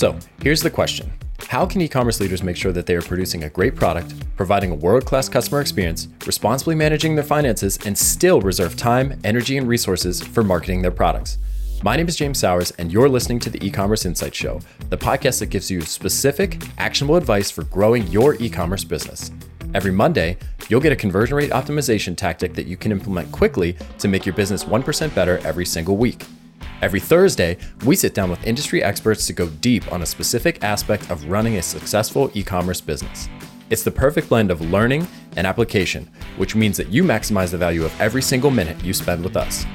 So, here's the question How can e commerce leaders make sure that they are producing a great product, providing a world class customer experience, responsibly managing their finances, and still reserve time, energy, and resources for marketing their products? My name is James Sowers, and you're listening to the E-commerce Insight Show, the podcast that gives you specific, actionable advice for growing your e-commerce business. Every Monday, you'll get a conversion rate optimization tactic that you can implement quickly to make your business 1% better every single week. Every Thursday, we sit down with industry experts to go deep on a specific aspect of running a successful e commerce business. It's the perfect blend of learning and application, which means that you maximize the value of every single minute you spend with us.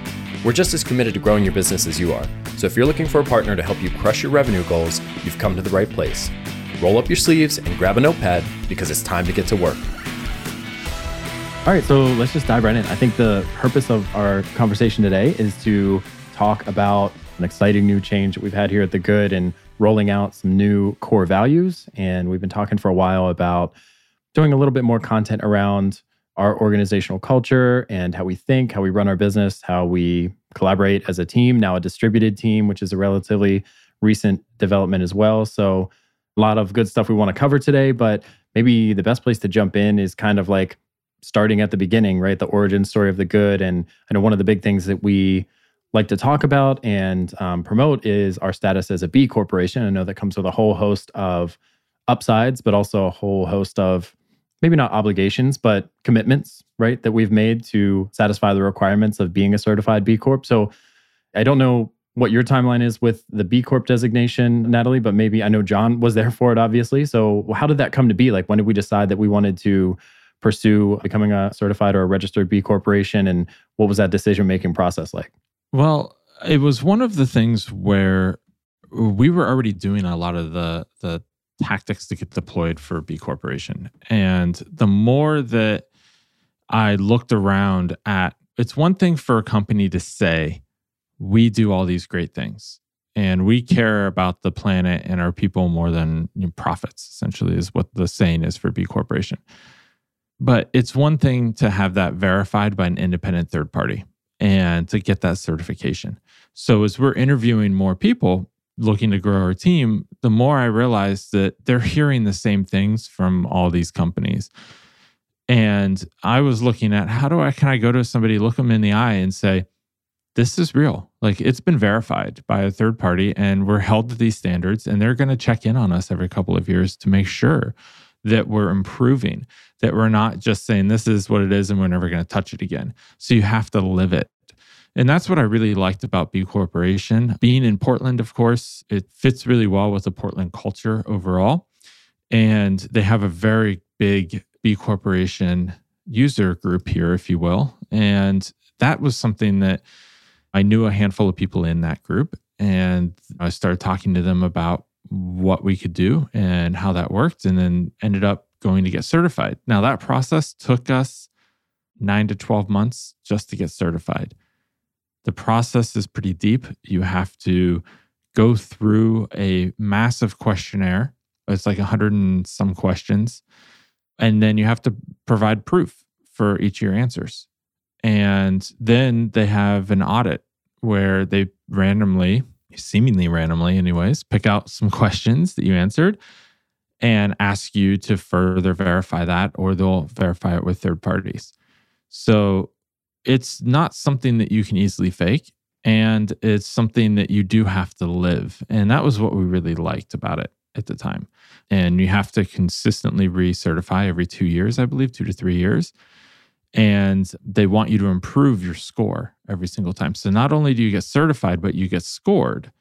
We're just as committed to growing your business as you are. So if you're looking for a partner to help you crush your revenue goals, you've come to the right place. Roll up your sleeves and grab a notepad because it's time to get to work. All right, so let's just dive right in. I think the purpose of our conversation today is to talk about an exciting new change that we've had here at The Good and rolling out some new core values. And we've been talking for a while about doing a little bit more content around our organizational culture and how we think, how we run our business, how we collaborate as a team, now a distributed team, which is a relatively recent development as well. So, a lot of good stuff we want to cover today, but maybe the best place to jump in is kind of like starting at the beginning, right? The origin story of the good. And I know one of the big things that we like to talk about and um, promote is our status as a B corporation. I know that comes with a whole host of upsides, but also a whole host of maybe not obligations, but commitments, right, that we've made to satisfy the requirements of being a certified B Corp. So I don't know what your timeline is with the B Corp designation, Natalie, but maybe I know Jon was there for it, obviously. So how did that come to be? Like, when did we decide that we wanted to pursue becoming a certified or a registered B Corporation? And what was that decision making process like? Well, it was one of the things where we were already doing a lot of the the tactics to get deployed for B Corporation. And the more that I looked around at, it's one thing for a company to say, we do all these great things and we care about the planet and our people more than you know, profits, essentially, is what the saying is for B Corporation. But it's one thing to have that verified by an independent third party and to get that certification. So, as we're interviewing more people, looking to grow our team, the more I realized that they're hearing the same things from all these companies. And I was looking at how do I can I go to somebody, look them in the eye and say, this is real. Like it's been verified by a third party and we're held to these standards and they're going to check in on us every couple of years to make sure that we're improving, that we're not just saying this is what it is and we're never going to touch it again. So you have to live it. And that's what I really liked about B Corporation. Being in Portland, of course, it fits really well with the Portland culture overall. And they have a very big B Corporation user group here, if you will. And that was something that I knew a handful of people in that group. And I started talking to them about what we could do and how that worked, and then ended up going to get certified. Now, that process took us nine to 12 months just to get certified. The process is pretty deep. You have to go through a massive questionnaire. It's like a hundred and some questions. And then you have to provide proof for each of your answers. And then they have an audit where they randomly, seemingly randomly, anyways, pick out some questions that you answered and ask you to further verify that, or they'll verify it with third parties. So it's not something that you can easily fake and it's something that you do have to live. And that was what we really liked about it at the time. And you have to consistently recertify every two years i believe two to three years and they want you to improve your score every single time so not only do you get certified but you get scored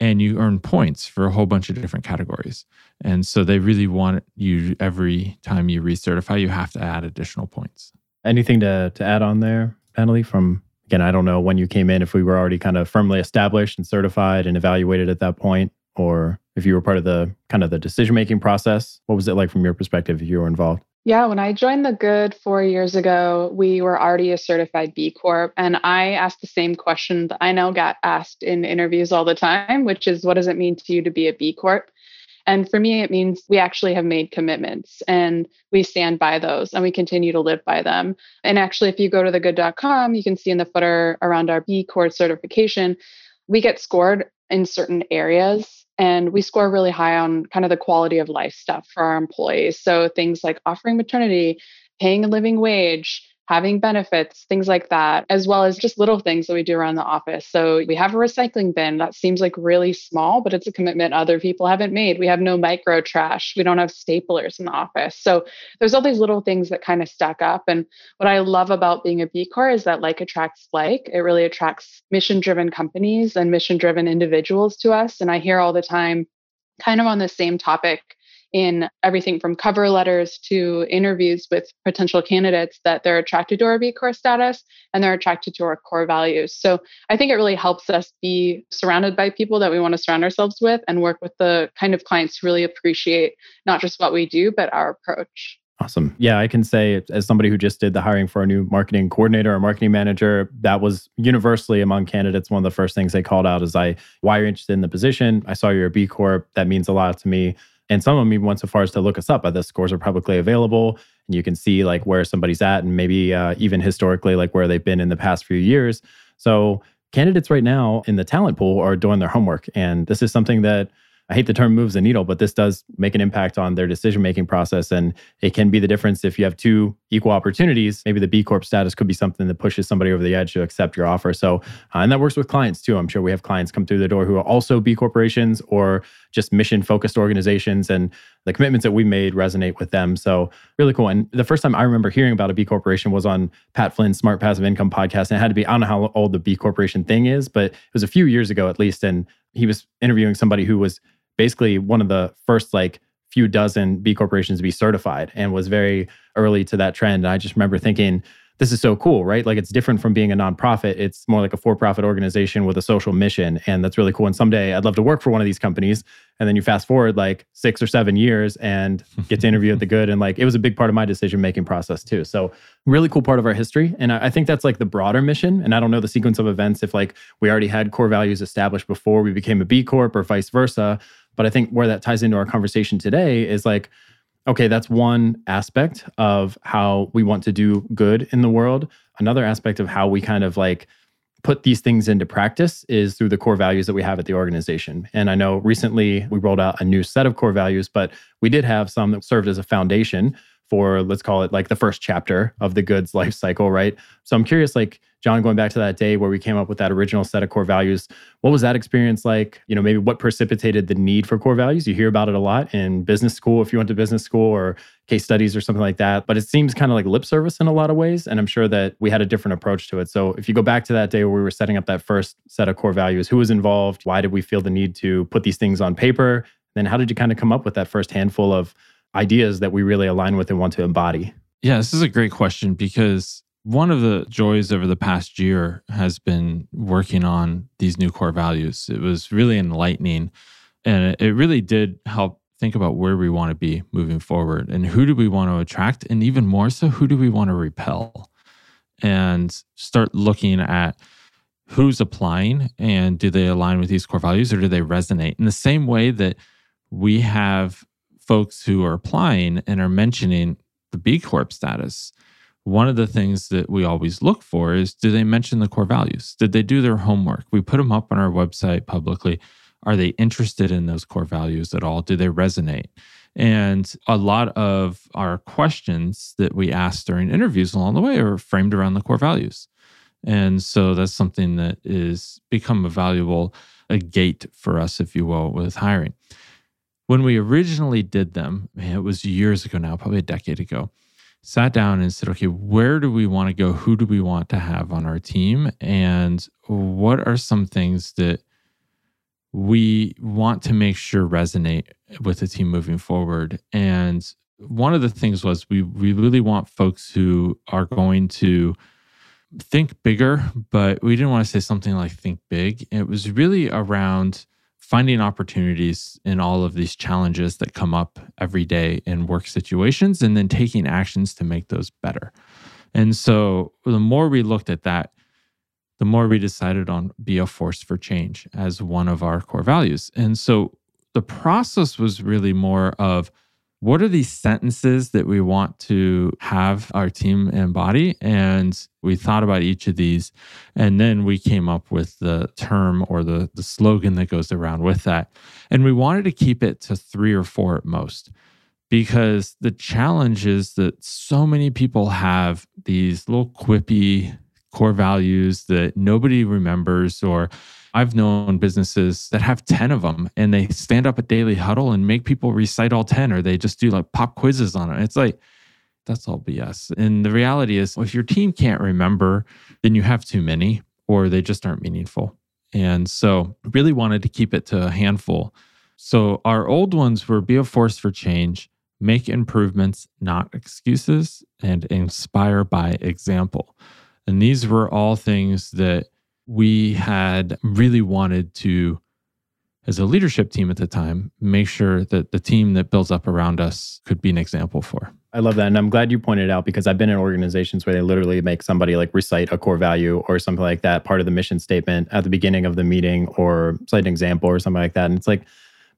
and you earn points for a whole bunch of different categories and so they really want you every time you recertify you have to add additional points Anything to to add on there, Natalie? From again, I don't know when you came in, if we were already kind of firmly established and certified and evaluated at that point, or if you were part of the kind of the decision making process. What was it like from your perspective if you were involved? Yeah, when I joined the Good four years ago, we were already a certified B Corp. And I asked the same question that I now get asked in interviews all the time, which is what does it mean to you to be a B Corp? And for me, it means we actually have made commitments and we stand by those and we continue to live by them. And actually, if you go to thegood.com, you can see in the footer around our B Corp certification, we get scored in certain areas And we score really high on kind of the quality of life stuff for our employees. So things like offering maternity, paying a living wage, having benefits, things like that, as well as just little things that we do around the office. So we have a recycling bin that seems like really small, but it's a commitment other people haven't made. We have no micro trash. We don't have staplers in the office. So there's all these little things that kind of stack up. And what I love about being a B Corp is that like attracts like. It really attracts mission driven companies and mission driven individuals to us. And I hear all the time, kind of on the same topic in everything from cover letters to interviews with potential candidates that they're attracted to our B Corp status and they're attracted to our core values. So I think it really helps us be surrounded by people that we want to surround ourselves with and work with the kind of clients who really appreciate not just what we do, but our approach. Awesome. Yeah, I can say as somebody who just did the hiring for a new marketing coordinator or marketing manager, that was universally among candidates one of the first things they called out is I why are you're interested in the position. I saw you're a B Corp. That means a lot to me. And some of them even went so far as to look us up. But the scores are publicly available, and you can see like where somebody's at, and maybe uh, even historically like where they've been in the past few years. So candidates right now in the talent pool are doing their homework, and this is something that I hate the term moves the needle, but this does make an impact on their decision making process. And it can be the difference if you have two equal opportunities. Maybe the B Corp status could be something that pushes somebody over the edge to accept your offer. So, uh, and that works with clients too. I'm sure we have clients come through the door who are also B corporations or just mission focused organizations. And the commitments that we made resonate with them. So, really cool. And the first time I remember hearing about a B corporation was on Pat Flynn's Smart Passive Income podcast. And it had to be, I don't know how old the B corporation thing is, but it was a few years ago at least. And he was interviewing somebody who was basically one of the first like few dozen B corporations to be certified and was very early to that trend. And I just remember thinking, this is so cool, right? Like it's different from being a nonprofit. It's more like a for-profit organization with a social mission. And that's really cool. And someday I'd love to work for one of these companies. And then you fast forward like six or seven years and get to interview at the good. And like it was a big part of my decision-making process too. So really cool part of our history. And I think that's like the broader mission. And I don't know the sequence of events if like we already had core values established before we became a B Corp or vice versa. But I think where that ties into our conversation today is like, okay, that's one aspect of how we want to do good in the world. Another aspect of how we kind of like put these things into practice is through the core values that we have at the organization. And I know recently we rolled out a new set of core values, but we did have some that served as a foundation for let's call it like the first chapter of the goods life cycle, right? So I'm curious like Jon, going back to that day where we came up with that original set of core values, what was that experience like? You know, maybe what precipitated the need for core values? You hear about it a lot in business school, if you went to business school or case studies or something like that, but it seems kind of like lip service in a lot of ways. And I'm sure that we had a different approach to it. So if you go back to that day where we were setting up that first set of core values, who was involved? Why did we feel the need to put these things on paper? Then how did you kind of come up with that first handful of ideas that we really align with and want to embody? Yeah, this is a great question because one of the joys over the past year has been working on these new core values. It was really enlightening and it really did help think about where we want to be moving forward and who do we want to attract and even more so who do we want to repel and start looking at who's applying and do they align with these core values or do they resonate in the same way that we have folks who are applying and are mentioning the B Corp status one of the things that we always look for is do they mention the core values? Did they do their homework? We put them up on our website publicly. Are they interested in those core values at all? Do they resonate? And a lot of our questions that we ask during interviews along the way are framed around the core values. And so that's something that is become a valuable a gate for us, if you will, with hiring. When we originally did them, man, it was years ago now, probably a decade ago sat down and said, okay, where do we want to go? Who do we want to have on our team? And what are some things that we want to make sure resonate with the team moving forward? And one of the things was we, we really want folks who are going to think bigger, but we didn't want to say something like think big. It was really around finding opportunities in all of these challenges that come up every day in work situations and then taking actions to make those better. And so the more we looked at that, the more we decided on be a force for change as one of our core values. And so the process was really more of what are these sentences that we want to have our team embody? And we thought about each of these. And then we came up with the term or the, the slogan that goes around with that. And we wanted to keep it to three or four at most because the challenge is that so many people have these little quippy core values that nobody remembers or I've known businesses that have 10 of them and they stand up at daily huddle and make people recite all 10 or they just do like pop quizzes on it. It's like, that's all BS. And the reality is, if your team can't remember, then you have too many or they just aren't meaningful. And so, really wanted to keep it to a handful. So, our old ones were be a force for change, make improvements, not excuses, and inspire by example. And these were all things that we had really wanted to, as a leadership team at the time, make sure that the team that builds up around us could be an example for. I love that. And I'm glad you pointed out because I've been in organizations where they literally make somebody like recite a core value or something like that, part of the mission statement at the beginning of the meeting or cite an example or something like that. And it's like,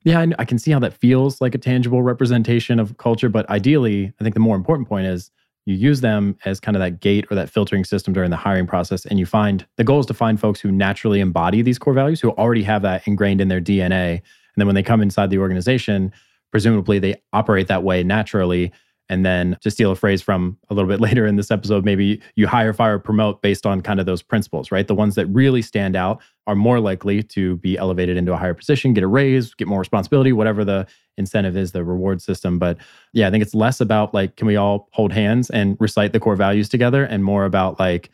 yeah, I can see how that feels like a tangible representation of culture. But ideally, I think the more important point is you use them as kind of that gate or that filtering system during the hiring process and you find the goal is to find folks who naturally embody these core values who already have that ingrained in their dna and then when they come inside the organization presumably they operate that way naturally and then to steal a phrase from a little bit later in this episode, maybe you hire, fire, promote based on kind of those principles, right? The ones that really stand out are more likely to be elevated into a higher position, get a raise, get more responsibility, whatever the incentive is, the reward system. But yeah, I think it's less about like, can we all hold hands and recite the core values together and more about like,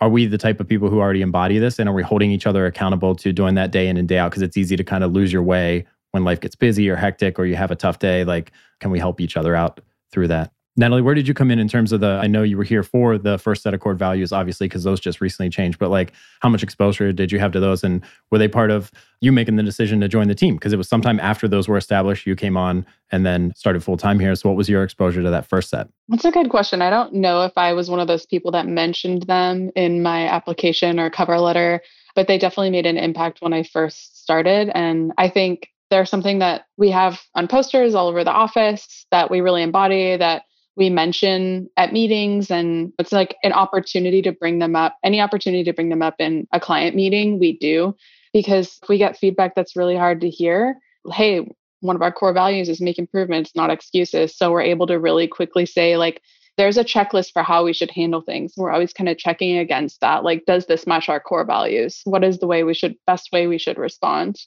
are we the type of people who already embody this and are we holding each other accountable to doing that day in and day out? Because it's easy to kind of lose your way when life gets busy or hectic or you have a tough day. Like, can we help each other out through that. Natalie, where did you come in in terms of the? I know you were here for the first set of core values, obviously, because those just recently changed. But like, how much exposure did you have to those, and were they part of you making the decision to join the team? Because it was sometime after those were established, you came on and then started full time here. So, what was your exposure to that first set? That's a good question. I don't know if I was one of those people that mentioned them in my application or cover letter, but they definitely made an impact when I first started, and I think they're something that we have on posters all over the office that we really embody that we mention at meetings and it's like an opportunity to bring them up any opportunity to bring them up in a client meeting we do. Because we get feedback that's really hard to hear hey one of our core values is make improvements not excuses. So we're able to really quickly say like there's a checklist for how we should handle things. We're always kind of checking against that like does this match our core values? What is the way we should best way we should respond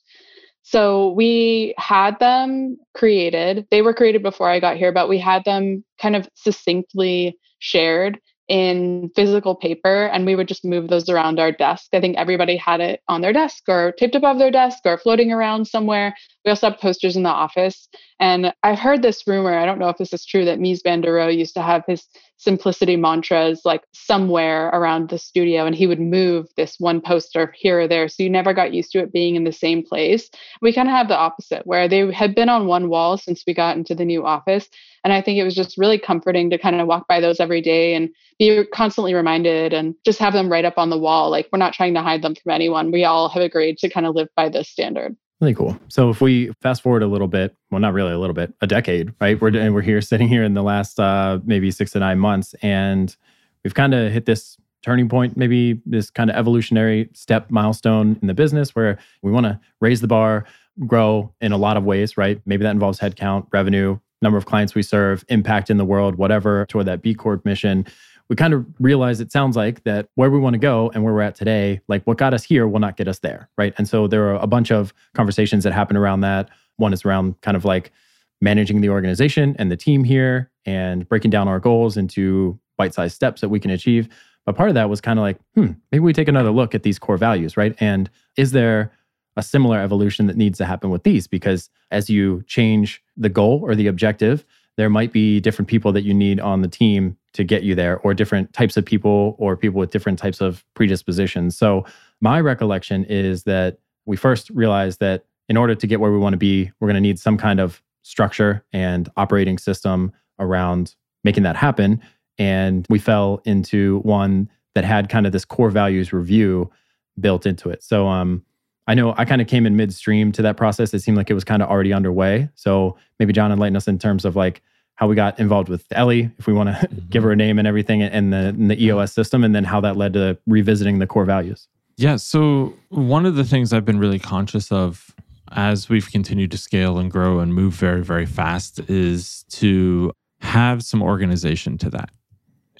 so we had them created. They were created before I got here, but we had them kind of succinctly shared in physical paper and we would just move those around our desk. I think everybody had it on their desk or taped above their desk or floating around somewhere. We also have posters in the office. And I've heard this rumor, I don't know if this is true, that Mies van der Rohe used to have his simplicity mantras like somewhere around the studio and he would move this one poster here or there so you never got used to it being in the same place we kind of have the opposite where they had been on one wall since we got into the new office and i think it was just really comforting to kind of walk by those every day and be constantly reminded and just have them right up on the wall like we're not trying to hide them from anyone we all have agreed to kind of live by this standard Really cool. So if we fast forward a little bit, well, not really a little bit, a decade, right? We're and we're here sitting here in the last uh, maybe six to nine months, and we've kind of hit this turning point, maybe this kind of evolutionary step milestone in the business where we want to raise the bar, grow in a lot of ways, right? Maybe that involves headcount, revenue, number of clients we serve, impact in the world, whatever, toward that B Corp mission we kind of realize it sounds like that where we want to go and where we're at today, like what got us here will not get us there. Right. And so there are a bunch of conversations that happen around that. One is around kind of like managing the organization and the team here and breaking down our goals into bite sized steps that we can achieve. But part of that was kind of like, hmm, maybe we take another look at these core values, right? And is there a similar evolution that needs to happen with these? Because as you change the goal or the objective, there might be different people that you need on the team to get you there, or different types of people, or people with different types of predispositions. So, my recollection is that we first realized that in order to get where we want to be, we're going to need some kind of structure and operating system around making that happen. And we fell into one that had kind of this core values review built into it. So, um, I know I kind of came in midstream to that process. It seemed like it was kind of already underway. So maybe Jon enlighten us in terms of like how we got involved with Ellie, if we want to mm-hmm. give her a name and everything, and the, and the EOS system, and then how that led to revisiting the core values. Yeah. So one of the things I've been really conscious of as we've continued to scale and grow and move very, very fast is to have some organization to that.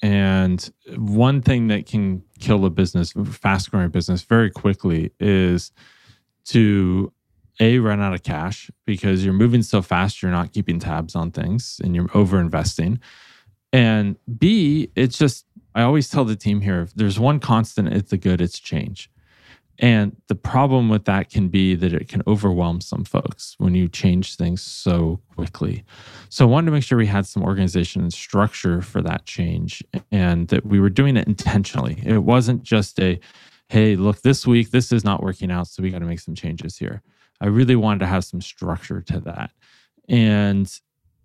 And one thing that can kill a business, fast growing business very quickly is to a run out of cash because you're moving so fast you're not keeping tabs on things and you're over investing and b it's just i always tell the team here if there's one constant it's the good it's change and the problem with that can be that it can overwhelm some folks when you change things so quickly. So I wanted to make sure we had some organization and structure for that change and that we were doing it intentionally. It wasn't just a, hey, look, this week, this is not working out. So we got to make some changes here. I really wanted to have some structure to that. And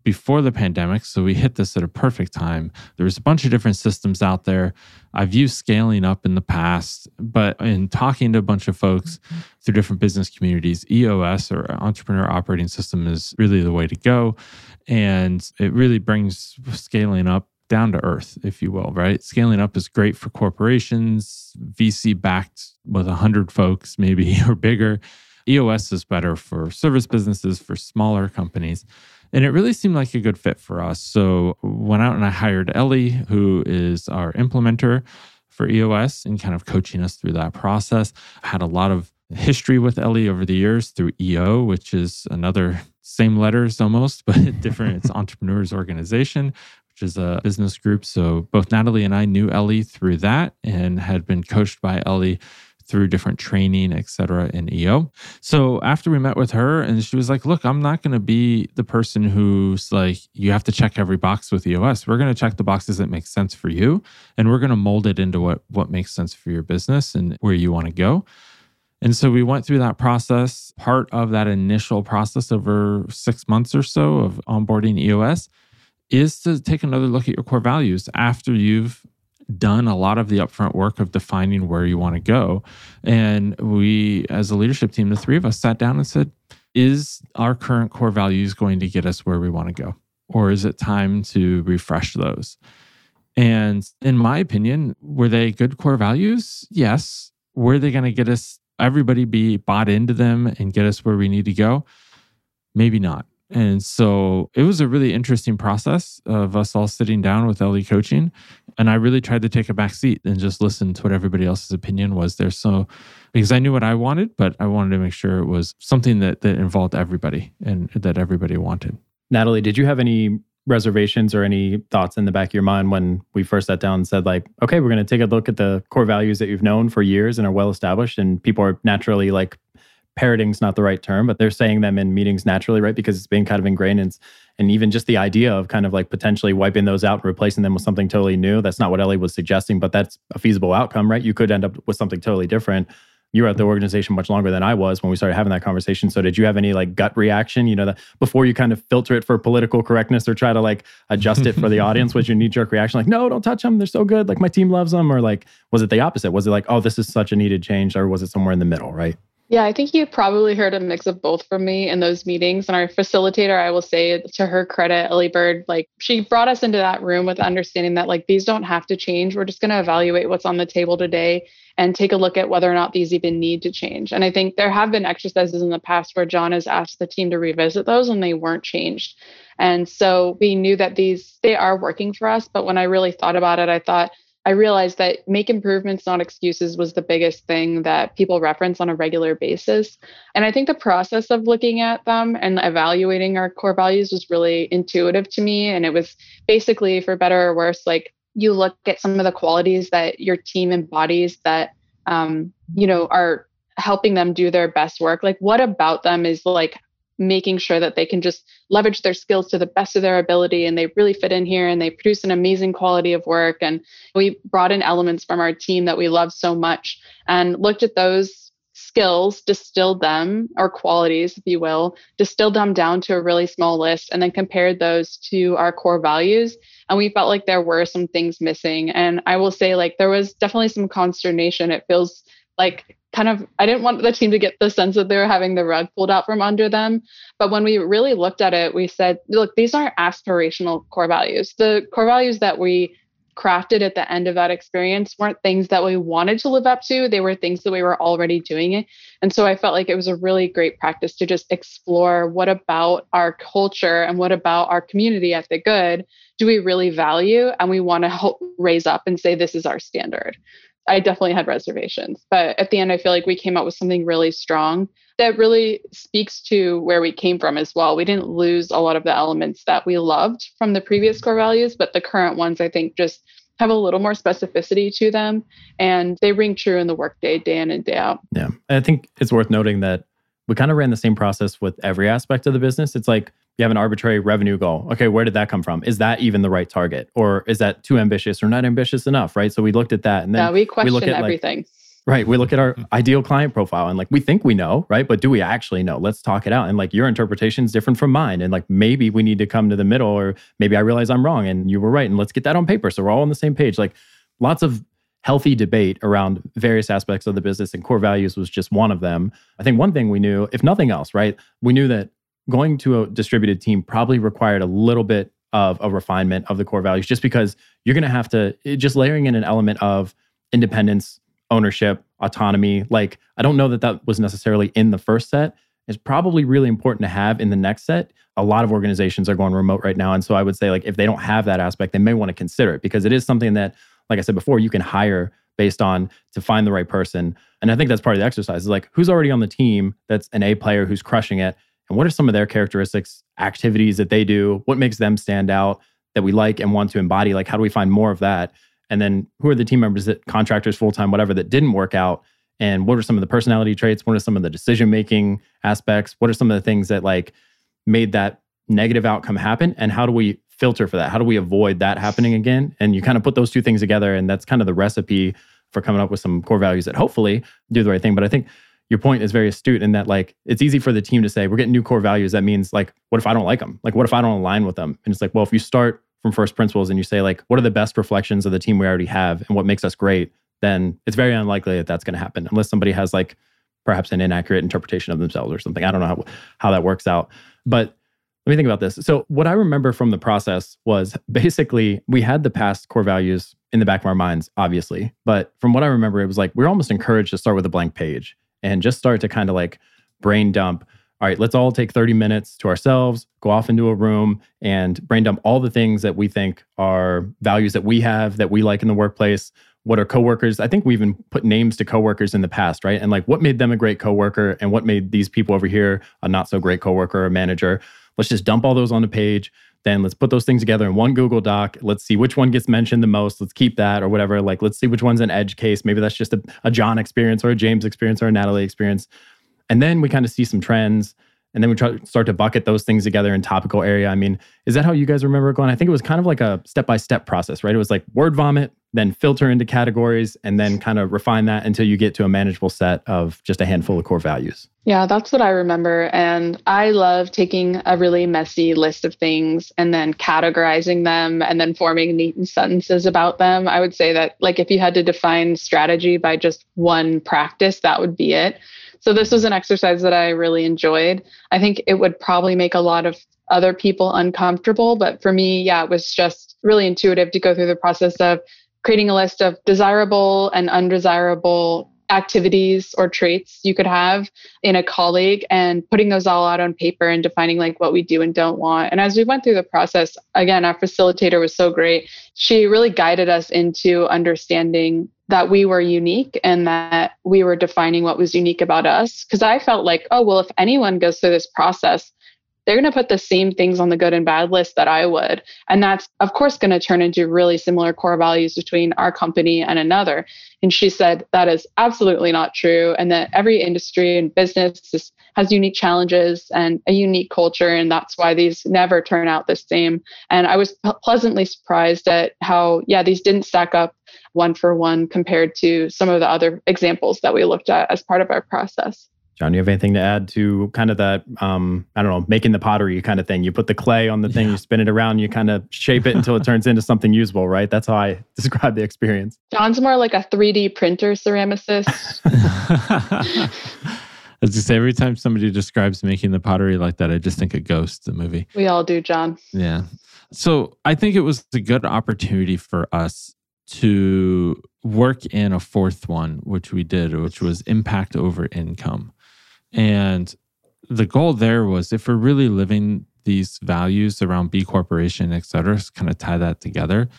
before the pandemic, so we hit this at a perfect time. There's a bunch of different systems out there. I've used scaling up in the past, but in talking to a bunch of folks through different business communities, EOS or Entrepreneur Operating System is really the way to go. And it really brings scaling up down to earth, if you will, right? Scaling up is great for corporations, VC backed with 100 folks, maybe or bigger. EOS is better for service businesses, for smaller companies. And it really seemed like a good fit for us. So went out and I hired Ellie, who is our implementer for EOS and kind of coaching us through that process. I had a lot of history with Ellie over the years through EO, which is another same letters almost, but different. it's Entrepreneurs Organization, which is a business group. So both Natalie and I knew Ellie through that and had been coached by Ellie through different training, et cetera, in EO. So after we met with her, and she was like, Look, I'm not going to be the person who's like, you have to check every box with EOS. We're going to check the boxes that make sense for you, and we're going to mold it into what, what makes sense for your business and where you want to go. And so we went through that process. Part of that initial process over six months or so of onboarding EOS is to take another look at your core values after you've done a lot of the upfront work of defining where you want to go. And we, as a leadership team, the three of us sat down and said, is our current core values going to get us where we want to go? Or is it time to refresh those? And in my opinion, were they good core values? Yes. Were they going to get us, everybody be bought into them and get us where we need to go? Maybe not. And so it was a really interesting process of us all sitting down with Ellie coaching. And I really tried to take a back seat and just listen to what everybody else's opinion was there. So because I knew what I wanted, but I wanted to make sure it was something that that involved everybody and that everybody wanted. Natalie, did you have any reservations or any thoughts in the back of your mind when we first sat down and said like, okay, we're going to take a look at the core values that you've known for years and are well established and people are naturally like parroting's not the right term, but they're saying them in meetings naturally, right? Because it's being kind of ingrained in, and even just the idea of kind of like potentially wiping those out and replacing them with something totally new. That's not what Ellie was suggesting, but that's a feasible outcome, right? You could end up with something totally different. You were at the organization much longer than I was when we started having that conversation. So did you have any like gut reaction, you know, that before you kind of filter it for political correctness or try to like adjust it for the audience? Was your knee jerk reaction like, no, don't touch them. They're so good. Like my team loves them. Or like, was it the opposite? Was it like, oh, this is such a needed change? Or was it somewhere in the middle, right? Yeah, I think you probably heard a mix of both from me in those meetings. And our facilitator, I will say to her credit, Ellie Bird, like she brought us into that room with understanding that like these don't have to change. We're just going to evaluate what's on the table today and take a look at whether or not these even need to change. And I think there have been exercises in the past where Jon has asked the team to revisit those and they weren't changed. And so we knew that these they are working for us. But when I really thought about it, I thought, I realized that make improvements, not excuses, was the biggest thing that people reference on a regular basis. And I think the process of looking at them and evaluating our core values was really intuitive to me. And it was basically, for better or worse, like you look at some of the qualities that your team embodies that, um, you know, are helping them do their best work. Like, what about them is like making sure that they can just leverage their skills to the best of their ability and they really fit in here and they produce an amazing quality of work and we brought in elements from our team that we love so much and looked at those skills distilled them or qualities if you will distilled them down to a really small list and then compared those to our core values and we felt like there were some things missing and i will say like there was definitely some consternation. It feels like kind of I didn't want the team to get the sense that they were having the rug pulled out from under them. But when we really looked at it, we said, look, these aren't aspirational core values. The core values that we crafted at the end of that experience weren't things that we wanted to live up to. They were things that we were already doing. And so I felt like it was a really great practice to just explore what about our culture and what about our community at the good do we really value and we want to help raise up and say this is our standard. I definitely had reservations, but at the end I feel like we came up with something really strong that really speaks to where we came from as well. We didn't lose a lot of the elements that we loved from the previous core values, but the current ones I think just have a little more specificity to them and they ring true in the workday day in and day out. Yeah. I think it's worth noting that we kind of ran the same process with every aspect of the business. It's like you have an arbitrary revenue goal. Okay, where did that come from? Is that even the right target? Or is that too ambitious or not ambitious enough? Right. So we looked at that and then yeah, we question we look at everything. Like, Right. We look at our ideal client profile and like we think we know, right? But do we actually know? Let's talk it out. And like your interpretation is different from mine. And like maybe we need to come to the middle, or maybe I realize I'm wrong and you were right. And let's get that on paper. So we're all on the same page. Like lots of healthy debate around various aspects of the business and core values was just one of them. I think one thing we knew, if nothing else, right? We knew that going to a distributed team probably required a little bit of a refinement of the core values just because you're going to have to just layering in an element of independence ownership, autonomy. Like, I don't know that that was necessarily in the first set. It's probably really important to have in the next set. A lot of organizations are going remote right now. And so I would say, like, if they don't have that aspect, they may want to consider it because it is something that, like I said before, you can hire based on to find the right person. And I think that's part of the exercise is like, who's already on the team that's an A player who's crushing it? And what are some of their characteristics, activities that they do? What makes them stand out that we like and want to embody? Like, how do we find more of that? And then who are the team members that contractors, full time, whatever, that didn't work out? And what are some of the personality traits? What are some of the decision making aspects? What are some of the things that like made that negative outcome happen? And how do we filter for that? How do we avoid that happening again? And you kind of put those two things together, and that's kind of the recipe for coming up with some core values that hopefully do the right thing. But I think your point is very astute in that like it's easy for the team to say we're getting new core values. That means like, what if I don't like them? Like, what if I don't align with them? And it's like, well, if you start from first principles and you say like what are the best reflections of the team we already have and what makes us great then it's very unlikely that that's going to happen unless somebody has like perhaps an inaccurate interpretation of themselves or something i don't know how, how that works out but let me think about this so what i remember from the process was basically we had the past core values in the back of our minds obviously but from what i remember it was like we are almost encouraged to start with a blank page and just start to kind of like brain dump all right, let's all take 30 minutes to ourselves, go off into a room and brain dump all the things that we think are values that we have that we like in the workplace. What are coworkers? I think we even put names to coworkers in the past, right? And like what made them a great coworker and what made these people over here a not so great coworker or manager. Let's just dump all those on a page. Then let's put those things together in one Google Doc. Let's see which one gets mentioned the most. Let's keep that or whatever. Like, let's see which one's an edge case. Maybe that's just a, a Jon experience or a James experience or a Natalie experience and then we kind of see some trends. And then we try start to bucket those things together in topical area. I mean, is that how you guys remember going? I think it was kind of like a step by step process, right? It was like word vomit, then filter into categories, and then kind of refine that until you get to a manageable set of just a handful of core values. Yeah, that's what I remember. And I love taking a really messy list of things and then categorizing them and then forming neat sentences about them. I would say that, like, if you had to define strategy by just one practice, that would be it. So this was an exercise that I really enjoyed. I think it would probably make a lot of other people uncomfortable, but for me, yeah, it was just really intuitive to go through the process of creating a list of desirable and undesirable activities or traits you could have in a colleague and putting those all out on paper and defining like what we do and don't want. And as we went through the process, again, our facilitator was so great. She really guided us into understanding that we were unique and that we were defining what was unique about us. Because I felt like, oh, well, if anyone goes through this process, they're going to put the same things on the good and bad list that I would. And that's, of course, going to turn into really similar core values between our company and another. And she said that is absolutely not true. And that every industry and business is, has unique challenges and a unique culture. And that's why these never turn out the same. And I was pleasantly surprised at how, yeah, these didn't stack up one for one compared to some of the other examples that we looked at as part of our process. Jon, you have anything to add to kind of that, um, I don't know, making the pottery kind of thing? You put the clay on the thing, yeah. you spin it around, you kind of shape it until it turns into something usable, right? That's how I describe the experience. Jon's more like a 3D printer ceramicist. As you say, every time somebody describes making the pottery like that, I just think of Ghost, the movie. We all do, Jon. Yeah. So I think it was a good opportunity for us to work in a fourth one, which we did, which was impact over income. And the goal there was if we're really living these values around B Corporation, et cetera, kind of tie that together,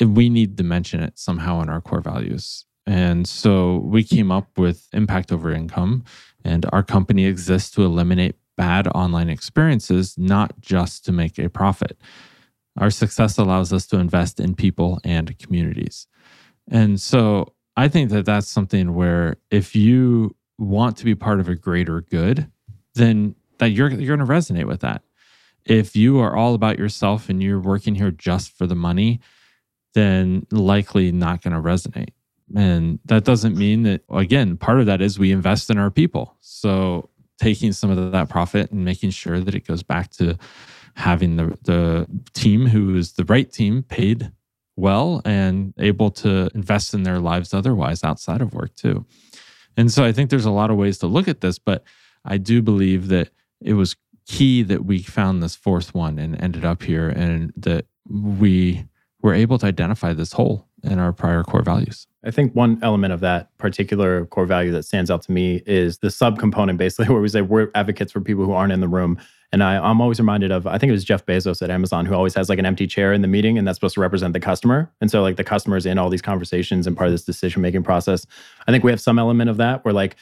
eh, we need to mention it somehow in our core values. And so we came up with impact over income, and our company exists to eliminate bad online experiences, not just to make a profit. Our success allows us to invest in people and communities. And so I think that that's something where if you want to be part of a greater good, then that you're you're going to resonate with that. If you are all about yourself and you're working here just for the money, then likely not going to resonate. And that doesn't mean that again, part of that is we invest in our people. So taking some of that profit and making sure that it goes back to having the the team who is the right team paid well and able to invest in their lives otherwise outside of work too. And so I think there's a lot of ways to look at this, but I do believe that it was key that we found this fourth one and ended up here and that we were able to identify this hole in our prior core values. I think one element of that particular core value that stands out to me is the subcomponent, basically, where we say we're advocates for people who aren't in the room. And I, I'm always reminded of, I think it was Jeff Bezos at Amazon who always has like an empty chair in the meeting, and that's supposed to represent the customer. And so, like, the customer's in all these conversations and part of this decision making process. I think we have some element of that where, like,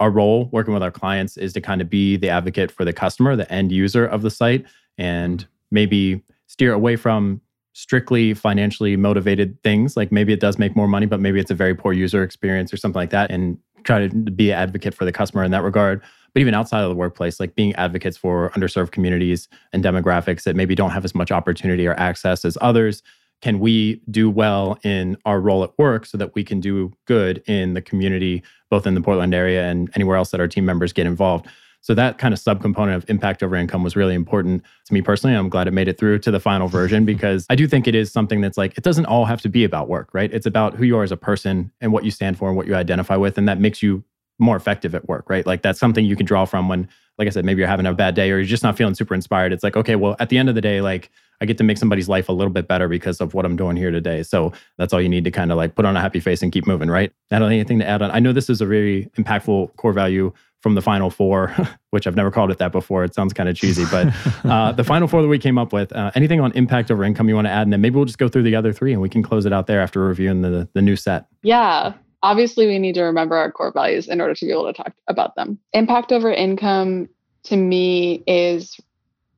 our role working with our clients is to kind of be the advocate for the customer, the end user of the site, and maybe steer away from strictly financially motivated things. Like maybe it does make more money, but maybe it's a very poor user experience or something like that, and try to be an advocate for the customer in that regard but even outside of the workplace, like being advocates for underserved communities and demographics that maybe don't have as much opportunity or access as others. Can we do well in our role at work so that we can do good in the community, both in the Portland area and anywhere else that our team members get involved? So that kind of subcomponent of impact over income was really important to me personally. I'm glad it made it through to the final version mm-hmm. because I do think it is something that's like it doesn't all have to be about work, right? It's about who you are as a person and what you stand for and what you identify with and that makes you more effective at work, right? Like that's something you can draw from when, like I said, maybe you're having a bad day or you're just not feeling super inspired. It's like, okay, well, at the end of the day, like I get to make somebody's life a little bit better because of what I'm doing here today. So that's all you need to kind of like put on a happy face and keep moving, right? I don't Natalie, anything to add on? I know this is a very impactful core value from the final four, which I've never called it that before. It sounds kind of cheesy, but uh, the final four that we came up with. Uh, anything on impact over income you want to add, and then maybe we'll just go through the other three and we can close it out there after reviewing the the new set. Yeah obviously we need to remember our core values in order to be able to talk about them. Impact over income to me is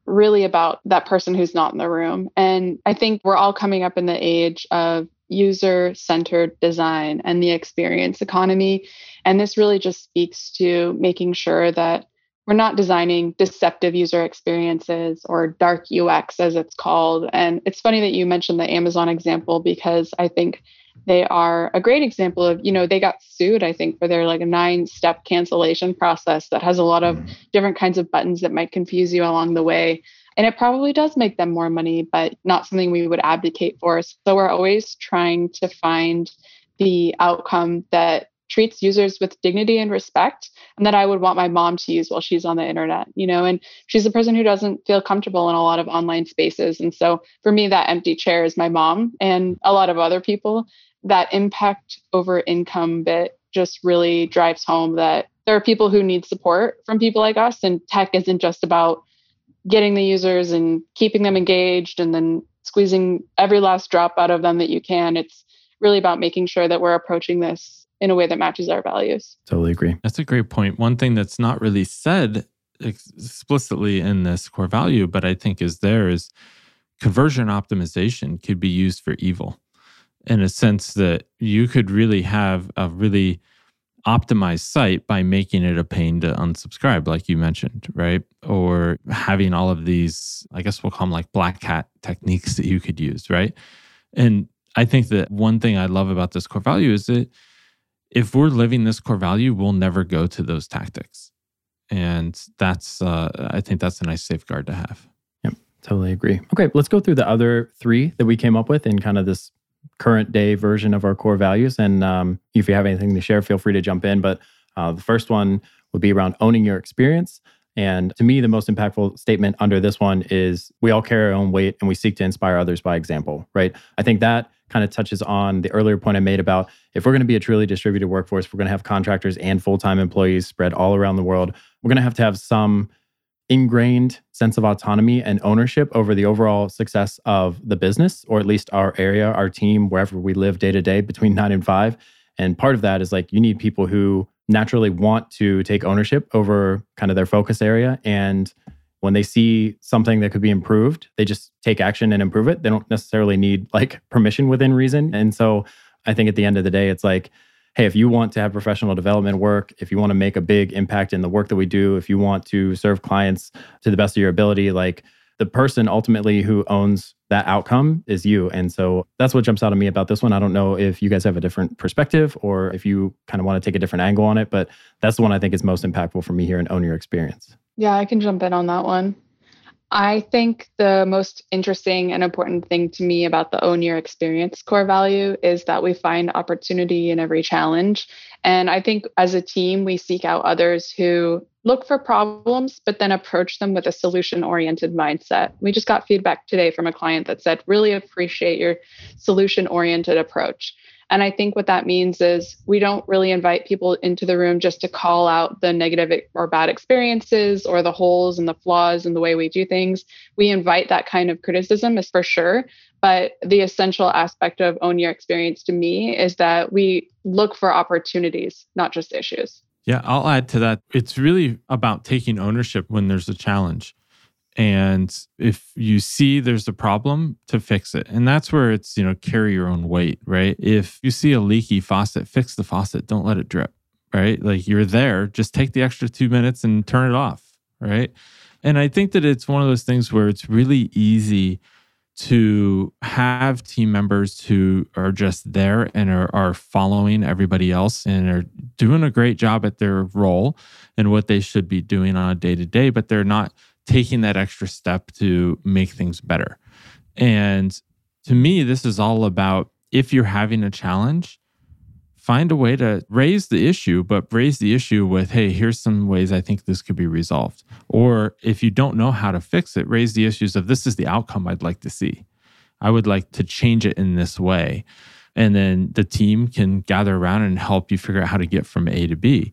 really about that person who's not in the room. And I think we're all coming up in the age of user centered design and the experience economy. And this really just speaks to making sure that we're not designing deceptive user experiences or dark UX as it's called. And it's funny that you mentioned the Amazon example because I think they are a great example of you know they got sued i think for their like a nine step cancellation process that has a lot of mm. different kinds of buttons that might confuse you along the way and it probably does make them more money but not something we would advocate for so we're always trying to find the outcome that treats users with dignity and respect and that I would want my mom to use while she's on the internet, you know, and she's a person who doesn't feel comfortable in a lot of online spaces. And so for me, that empty chair is my mom and a lot of other people. That impact over income bit just really drives home that there are people who need support from people like us, and tech isn't just about getting the users and keeping them engaged and then squeezing every last drop out of them that you can. It's really about making sure that we're approaching this in a way that matches our values. Totally agree. That's a great point. One thing that's not really said explicitly in this core value, but I think is there is conversion optimization could be used for evil in a sense that you could really have a really optimized site by making it a pain to unsubscribe, like you mentioned, right? Or having all of these, I guess we'll call them like black hat techniques that you could use, right? And I think that one thing I love about this core value is that if we're living this core value, we'll never go to those tactics. and that's uh, I think that's a nice safeguard to have. Yep, totally agree. Okay, let's go through the other three that we came up with in kind of this current day version of our core values. And um, if you have anything to share, feel free to jump in. But uh, the first one would be around owning your experience. And to me, the most impactful statement under this one is we all carry our own weight and we seek to inspire others by example, right? I think that kind of touches on the earlier point I made about if we're going to be a truly distributed workforce, we're going to have contractors and full time employees spread all around the world. We're going to have to have some ingrained sense of autonomy and ownership over the overall success of the business, or at least our area, our team, wherever we live day to day between nine and five. And part of that is like you need people who naturally want to take ownership over kind of their focus area. And when they see something that could be improved, they just take action and improve it. They don't necessarily need like permission within reason. And so I think at the end of the day, it's like, hey, if you want to have professional development work, if you want to make a big impact in the work that we do, if you want to serve clients to the best of your ability, like the person ultimately who owns that outcome is you. And so that's what jumps out at me about this one. I don't know if you guys have a different perspective or if you kind of want to take a different angle on it, but that's the one I think is most impactful for me here in Own Your Experience. Yeah, I can jump in on that one. I think the most interesting and important thing to me about the own your experience core value is that we find opportunity in every challenge. And I think as a team, we seek out others who look for problems, but then approach them with a solution oriented mindset. We just got feedback today from a client that said, really appreciate your solution oriented approach. And I think what that means is we don't really invite people into the room just to call out the negative or bad experiences or the holes and the flaws in the way we do things. We invite that kind of criticism, is for sure. But the essential aspect of own your experience to me is that we look for opportunities, not just issues. Yeah, I'll add to that. It's really about taking ownership when there's a challenge. And if you see there's a problem, to fix it. And that's where it's, you know, carry your own weight, right? If you see a leaky faucet, fix the faucet, don't let it drip, right? Like you're there, just take the extra two minutes and turn it off, right? And I think that it's one of those things where it's really easy to have team members who are just there and are, are following everybody else and are doing a great job at their role and what they should be doing on a day to day, but they're not taking that extra step to make things better. And to me, this is all about if you're having a challenge, find a way to raise the issue, but raise the issue with, hey, here's some ways I think this could be resolved. Or if you don't know how to fix it, raise the issues of this is the outcome I'd like to see. I would like to change it in this way. And then the team can gather around and help you figure out how to get from A to B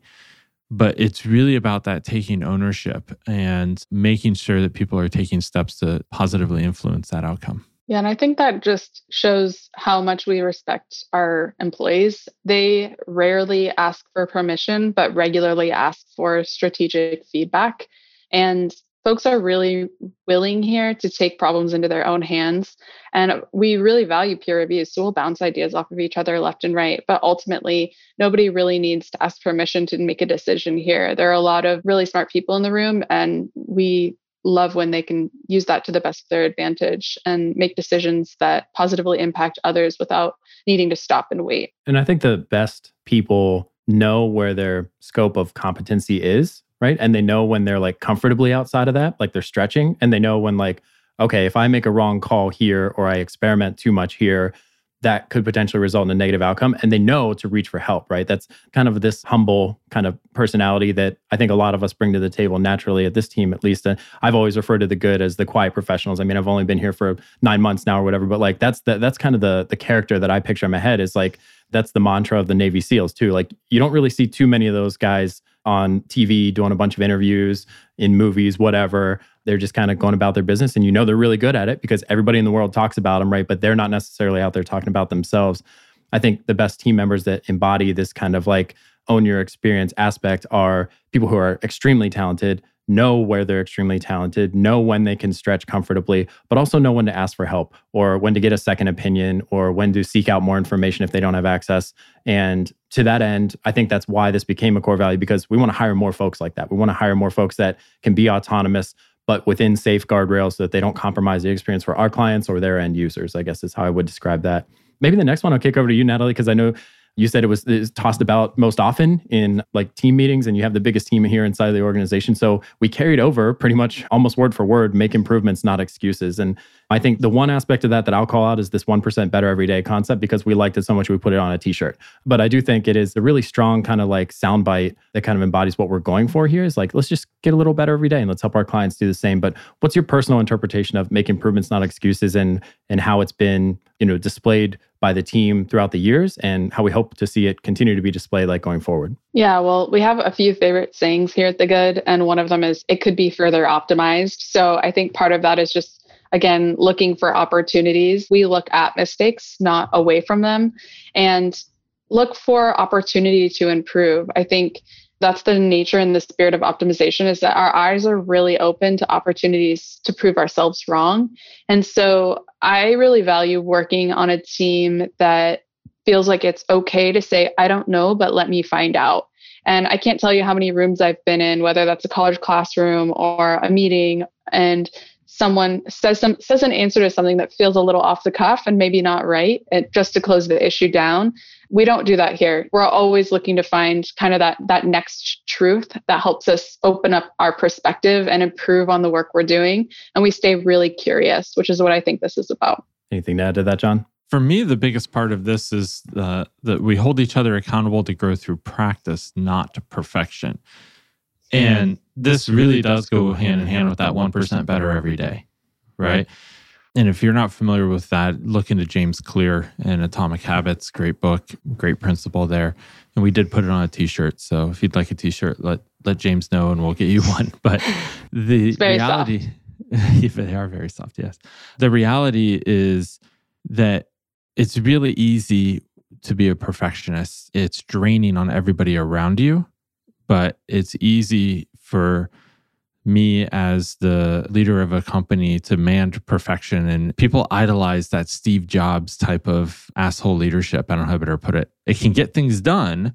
but it's really about that taking ownership and making sure that people are taking steps to positively influence that outcome. Yeah, and I think that just shows how much we respect our employees. They rarely ask for permission, but regularly ask for strategic feedback. And folks are really willing here to take problems into their own hands. And we really value peer reviews. So we'll bounce ideas off of each other left and right. But ultimately, nobody really needs to ask permission to make a decision here. There are a lot of really smart people in the room, and we love when they can use that to the best of their advantage and make decisions that positively impact others without needing to stop and wait. And I think the best people know where their scope of competency is right? And they know when they're like comfortably outside of that, like they're stretching, and they know when like, okay, if I make a wrong call here or I experiment too much here, that could potentially result in a negative outcome. And they know to reach for help, right? That's kind of this humble kind of personality that I think a lot of us bring to the table naturally at this team, at least. And I've always referred to the good as the quiet professionals. I mean, I've only been here for nine months now or whatever, but like that's the, that's kind of the the character that I picture in my head is like that's the mantra of the Navy SEALs too. Like you don't really see too many of those guys on TV doing a bunch of interviews in movies, whatever. They're just kind of going about their business and you know they're really good at it because everybody in the world talks about them, right? But they're not necessarily out there talking about themselves. I think the best team members that embody this kind of like own your experience aspect are people who are extremely talented, know where they're extremely talented, know when they can stretch comfortably, but also know when to ask for help or when to get a second opinion or when to seek out more information if they don't have access. And to that end, I think that's why this became a core value because we want to hire more folks like that. We want to hire more folks that can be autonomous, but within safeguard rails so that they don't compromise the experience for our clients or their end users, I guess is how I would describe that. Maybe the next one I'll kick over to you, Natalie, because I know you said it was, it was tossed about most often in like team meetings, and you have the biggest team here inside of the organization. So we carried over pretty much almost word for word, make improvements, not excuses. And I think the one aspect of that that I'll call out is this 1% better every day concept because we liked it so much we put it on a t shirt. But I do think it is a really strong kind of like soundbite that kind of embodies what we're going for here is like, let's just get a little better every day and let's help our clients do the same. But what's your personal interpretation of make improvements, not excuses, and and how it's been, you know, displayed by the team throughout the years and how we hope to see it continue to be displayed like going forward? Yeah, well, we have a few favorite sayings here at The Good, and one of them is it could be further optimized. So I think part of that is just again looking for opportunities. We look at mistakes, not away from them, and look for opportunity to improve. I think that's the nature and the spirit of optimization is that our eyes are really open to opportunities to prove ourselves wrong. And so I really value working on a team that feels like it's okay to say, I don't know, but let me find out. And I can't tell you how many rooms I've been in, whether that's a college classroom or a meeting, and someone says some says an answer to something that feels a little off the cuff and maybe not right, it, just to close the issue down. We don't do that here. We're always looking to find kind of that that next truth that helps us open up our perspective and improve on the work we're doing. And we stay really curious, which is what I think this is about. Anything to add to that, Jon? For me, the biggest part of this is uh, that we hold each other accountable to grow through practice, not to perfection. And this really does go hand in hand with that 1% better every day, right? And if you're not familiar with that, look into James Clear and Atomic Habits. Great book, great principle there. And we did put it on a t-shirt. So if you'd like a t-shirt, let let James know and we'll get you one. But the reality if they are very soft, yes. The reality is that it's really easy to be a perfectionist. It's draining on everybody around you, but it's easy for me as the leader of a company to demand perfection and people idolize that Steve Jobs type of asshole leadership. I don't know how better to put it. It can get things done,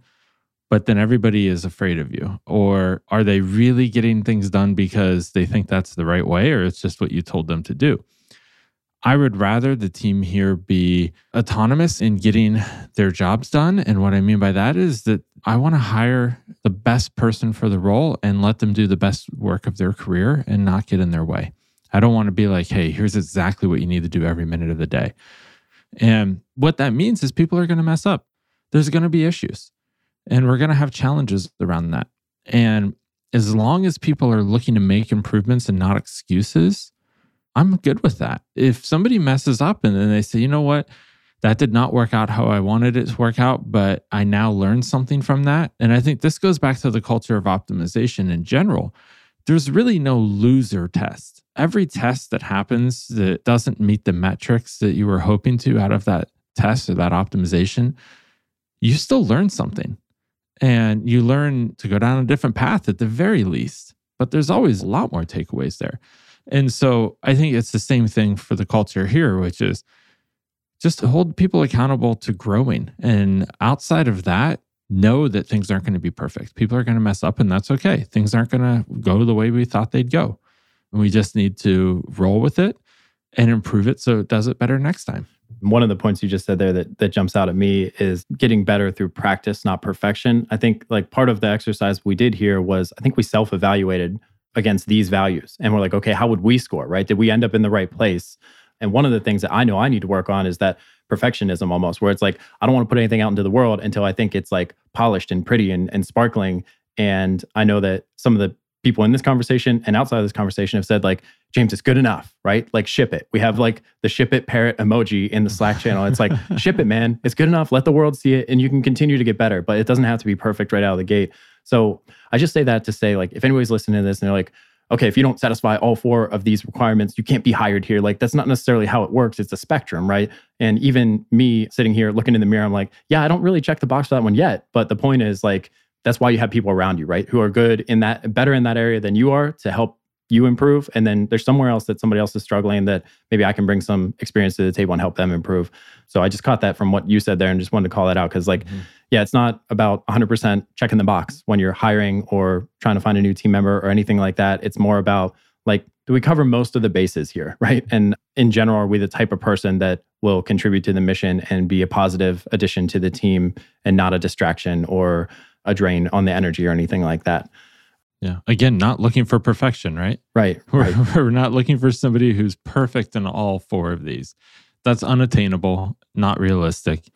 but then everybody is afraid of you. Or are they really getting things done because they think that's the right way or it's just what you told them to do? I would rather the team here be autonomous in getting their jobs done. And what I mean by that is that I want to hire the best person for the role and let them do the best work of their career and not get in their way. I don't want to be like, hey, here's exactly what you need to do every minute of the day. And what that means is people are going to mess up. There's going to be issues and we're going to have challenges around that. And as long as people are looking to make improvements and not excuses, I'm good with that. If somebody messes up and then they say, you know what, that did not work out how I wanted it to work out, but I now learned something from that. And I think this goes back to the culture of optimization in general. There's really no loser test. Every test that happens that doesn't meet the metrics that you were hoping to out of that test or that optimization, you still learn something. And you learn to go down a different path at the very least. But there's always a lot more takeaways there. And so I think it's the same thing for the culture here, which is just hold people accountable to growing. And outside of that, know that things aren't going to be perfect. People are going to mess up, and that's okay. Things aren't going to go the way we thought they'd go. And we just need to roll with it and improve it so it does it better next time. One of the points you just said there that, that jumps out at me is getting better through practice, not perfection. I think like part of the exercise we did here was I think we self evaluated against these values. And we're like, okay, how would we score, right? Did we end up in the right place? And one of the things that I know I need to work on is that perfectionism almost, where it's like, I don't want to put anything out into the world until I think it's like polished and pretty and, and sparkling. And I know that some of the people in this conversation and outside of this conversation have said, like, James, it's good enough, right? Like, ship it. We have like the ship it parrot emoji in the Slack channel. It's like, ship it, man. It's good enough. Let the world see it and you can continue to get better, but it doesn't have to be perfect right out of the gate. So I just say that to say, like, if anybody's listening to this and they're like, okay, if you don't satisfy all four of these requirements, you can't be hired here. Like, that's not necessarily how it works. It's a spectrum, right? And even me sitting here looking in the mirror, I'm like, yeah, I don't really check the box for that one yet. But the point is, like, that's why you have people around you, right? Who are good in that, better in that area than you are to help you improve and then there's somewhere else that somebody else is struggling that maybe i can bring some experience to the table and help them improve so i just caught that from what you said there and just wanted to call that out because like mm-hmm. Yeah it's not about 100% checking the box when you're hiring or trying to find a new team member or anything like that it's more about like do we cover most of the bases here right and in general are we the type of person that will contribute to the mission and be a positive addition to the team and not a distraction or a drain on the energy or anything like that. Yeah. Again, not looking for perfection, right? Right. We're, right. we're not looking for somebody who's perfect in all four of these. That's unattainable, not realistic.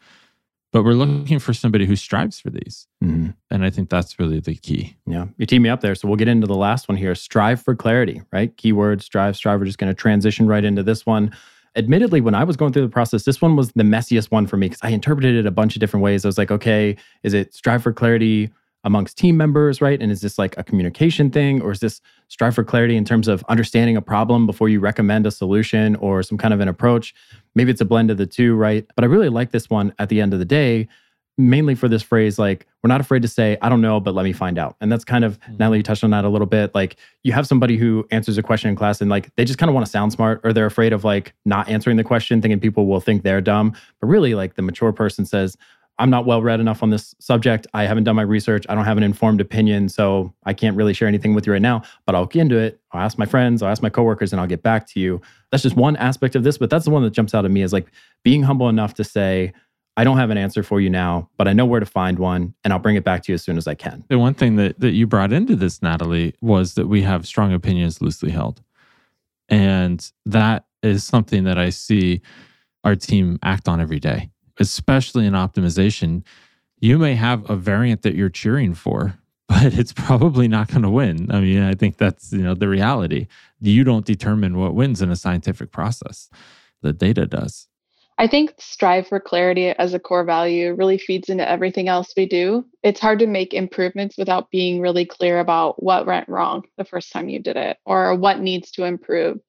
But we're looking for somebody who strives for these. Mhm. And I think that's really the key. Yeah, you teed me up there. So we'll get into the last one here. Strive for clarity, right? Keyword, strive, strive. We're just going to transition right into this one. Admittedly, when I was going through the process, this one was the messiest one for me because I interpreted it a bunch of different ways. I was like, okay, is it strive for clarity amongst team members, right? And is this like a communication thing or is this strive for clarity in terms of understanding a problem before you recommend a solution or some kind of an approach? Maybe it's a blend of the two, right? But I really like this one at the end of the day mainly for this phrase like we're not afraid to say i don't know but let me find out and that's kind of Mhm. natalie you touched on that a little bit like you have somebody who answers a question in class and like they just kind of want to sound smart or they're afraid of like not answering the question thinking people will think they're dumb but really like the mature person says i'm not well read enough on this subject. I haven't done my research. I don't have an informed opinion so i can't really share anything with you right now but i'll get into it. I'll ask my friends i'll ask my coworkers and i'll get back to you. That's just one aspect of this but that's the one that jumps out at me is like being humble enough to say I don't have an answer for you now, but I know where to find one and I'll bring it back to you as soon as I can. The one thing that, that you brought into this, Natalie, was that we have strong opinions loosely held. And that is something that I see our team act on every day, especially in optimization. You may have a variant that you're cheering for, but it's probably not going to win. I mean, I think that's, you know, the reality. You don't determine what wins in a scientific process. The data does. I think strive for clarity as a core value really feeds into everything else we do. It's hard to make improvements without being really clear about what went wrong the first time you did it or what needs to improve.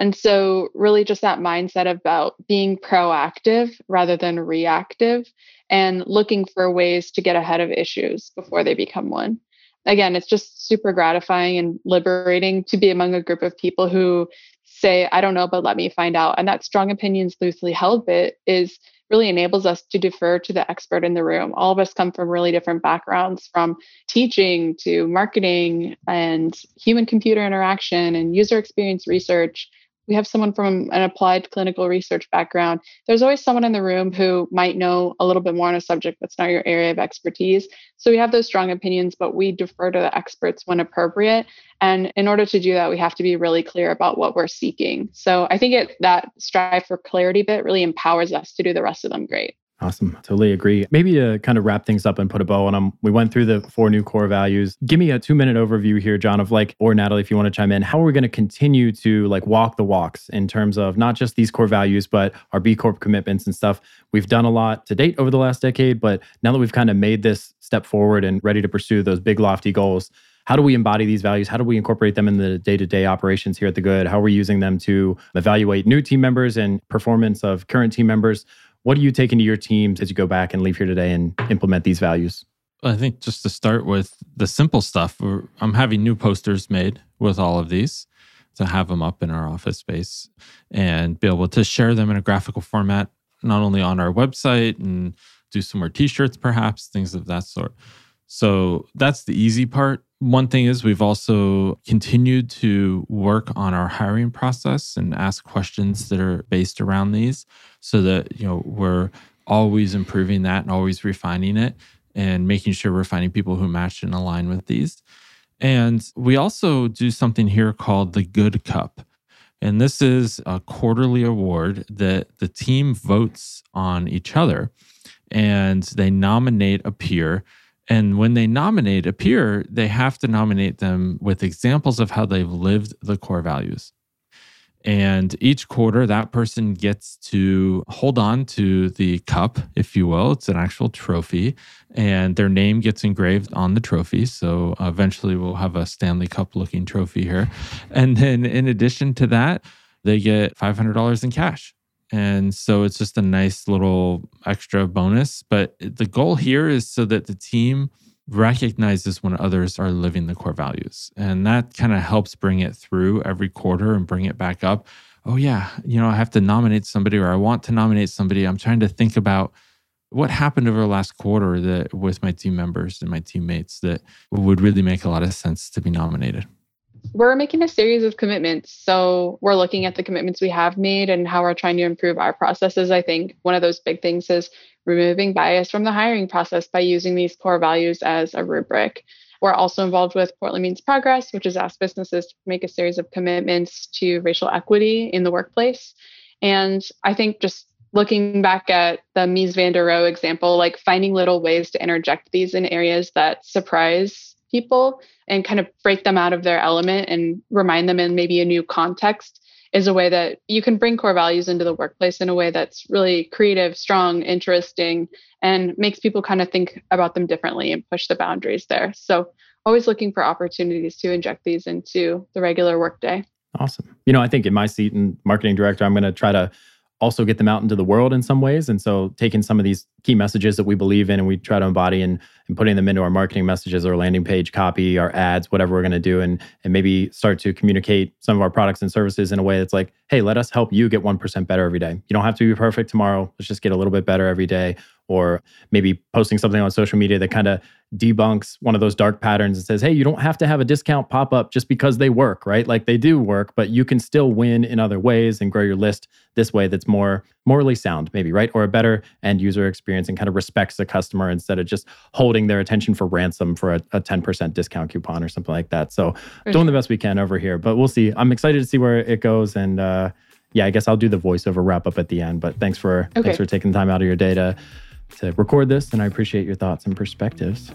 And so, really, just that mindset about being proactive rather than reactive and looking for ways to get ahead of issues before they become one. Again, it's just super gratifying and liberating to be among a group of people who say, I don't know, but let me find out. And that strong opinions loosely held bit is really enables us to defer to the expert in the room. All of us come from really different backgrounds from teaching to marketing and human computer interaction and user experience research. We have someone from an applied clinical research background. There's always someone in the room who might know a little bit more on a subject that's not your area of expertise. So we have those strong opinions, but we defer to the experts when appropriate. And in order to do that, we have to be really clear about what we're seeking. So I think it that strive for clarity bit really empowers us to do the rest of them great. Awesome. Totally agree. Maybe to kind of wrap things up and put a bow on them, we went through the four new core values. Give me a two minute overview here, Jon, of like, or Natalie, if you want to chime in, how are we going to continue to like walk the walks in terms of not just these core values, but our B Corp commitments and stuff? We've done a lot to date over the last decade, but now that we've kind of made this step forward and ready to pursue those big, lofty goals, how do we embody these values? How do we incorporate them in the day to day operations here at the Good? How are we using them to evaluate new team members and performance of current team members? What are you taking into your teams as you go back and leave here today and implement these values? I think just to start with the simple stuff, I'm having new posters made with all of these to have them up in our office space and be able to share them in a graphical format, not only on our website and do some more t shirts, perhaps, things of that sort. So that's the easy part. One thing is we've also continued to work on our hiring process and ask questions that are based around these so that, you know, we're always improving that and always refining it and making sure we're finding people who match and align with these. And we also do something here called the Good Cup. And this is a quarterly award that the team votes on each other and they nominate a peer. And when they nominate a peer, they have to nominate them with examples of how they've lived the core values. And each quarter, that person gets to hold on to the cup, if you will. It's an actual trophy, and their name gets engraved on the trophy. So uh, eventually, we'll have a Stanley Cup looking trophy here. And then, in addition to that, they get $500 in cash. And so it's just a nice little extra bonus. But the goal here is so that the team recognizes when others are living the core values. And that kind of helps bring it through every quarter and bring it back up. Oh, yeah, you know, I have to nominate somebody or I want to nominate somebody. I'm trying to think about what happened over the last quarter that with my team members and my teammates that would really make a lot of sense to be nominated. We're making a series of commitments. So we're looking at the commitments we have made and how we're trying to improve our processes. I think one of those big things is removing bias from the hiring process by using these core values as a rubric. We're also involved with Portland Means Progress, which is asked businesses to make a series of commitments to racial equity in the workplace. And I think just looking back at the Mies van der Rohe example, like finding little ways to interject these in areas that surprise people and kind of break them out of their element and remind them in maybe a new context is a way that you can bring core values into the workplace in a way that's really creative, strong, interesting, and makes people kind of think about them differently and push the boundaries there. So, always looking for opportunities to inject these into the regular workday. Awesome. You know, I think in my seat and marketing director, I'm going to try to also get them out into the world in some ways. And so taking some of these key messages that we believe in and we try to embody and, and putting them into our marketing messages, our landing page copy, our ads, whatever we're going to do, and, and maybe start to communicate some of our products and services in a way that's like, hey, let us help you get 1% better every day. You don't have to be perfect tomorrow. Let's just get a little bit better every day. Or maybe posting something on social media that kind of debunks one of those dark patterns and says, hey, you don't have to have a discount pop up just because they work, right? Like they do work, but you can still win in other ways and grow your list this way that's more morally sound, maybe, right? Or a better end user experience and kind of respects the customer instead of just holding their attention for ransom for a, a 10% discount coupon or something like that. So doing the best we can over here, but we'll see. I'm excited to see where it goes. And uh, yeah, I guess I'll do the voiceover wrap up at the end, but thanks for, okay. thanks for taking the time out of your day to, to record this. And I appreciate your thoughts and perspectives.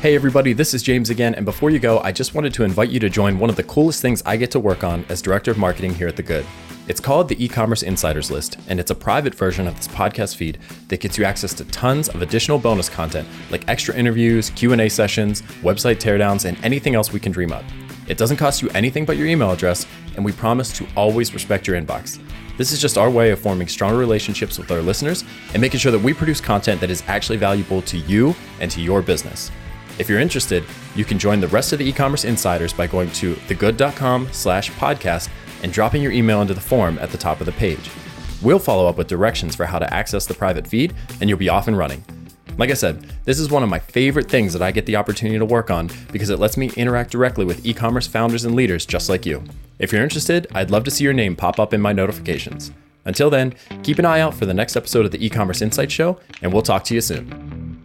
Hey everybody, this is James again, and before you go, I just wanted to invite you to join one of the coolest things I get to work on as Director of Marketing here at The Good. It's called the e-commerce insiders list, and it's a private version of this podcast feed that gets you access to tons of additional bonus content like extra interviews, Q&A sessions, website teardowns, and anything else we can dream up. It doesn't cost you anything but your email address, and we promise to always respect your inbox. This is just our way of forming stronger relationships with our listeners and making sure that we produce content that is actually valuable to you and to your business. If you're interested, you can join the rest of the e-commerce insiders by going to thegood.com slash podcast and dropping your email into the form at the top of the page. We'll follow up with directions for how to access the private feed, and you'll be off and running. Like I said, this is one of my favorite things that I get the opportunity to work on because it lets me interact directly with e commerce founders and leaders just like you. If you're interested, I'd love to see your name pop up in my notifications. Until then, keep an eye out for the next episode of the e commerce insight show, and we'll talk to you soon.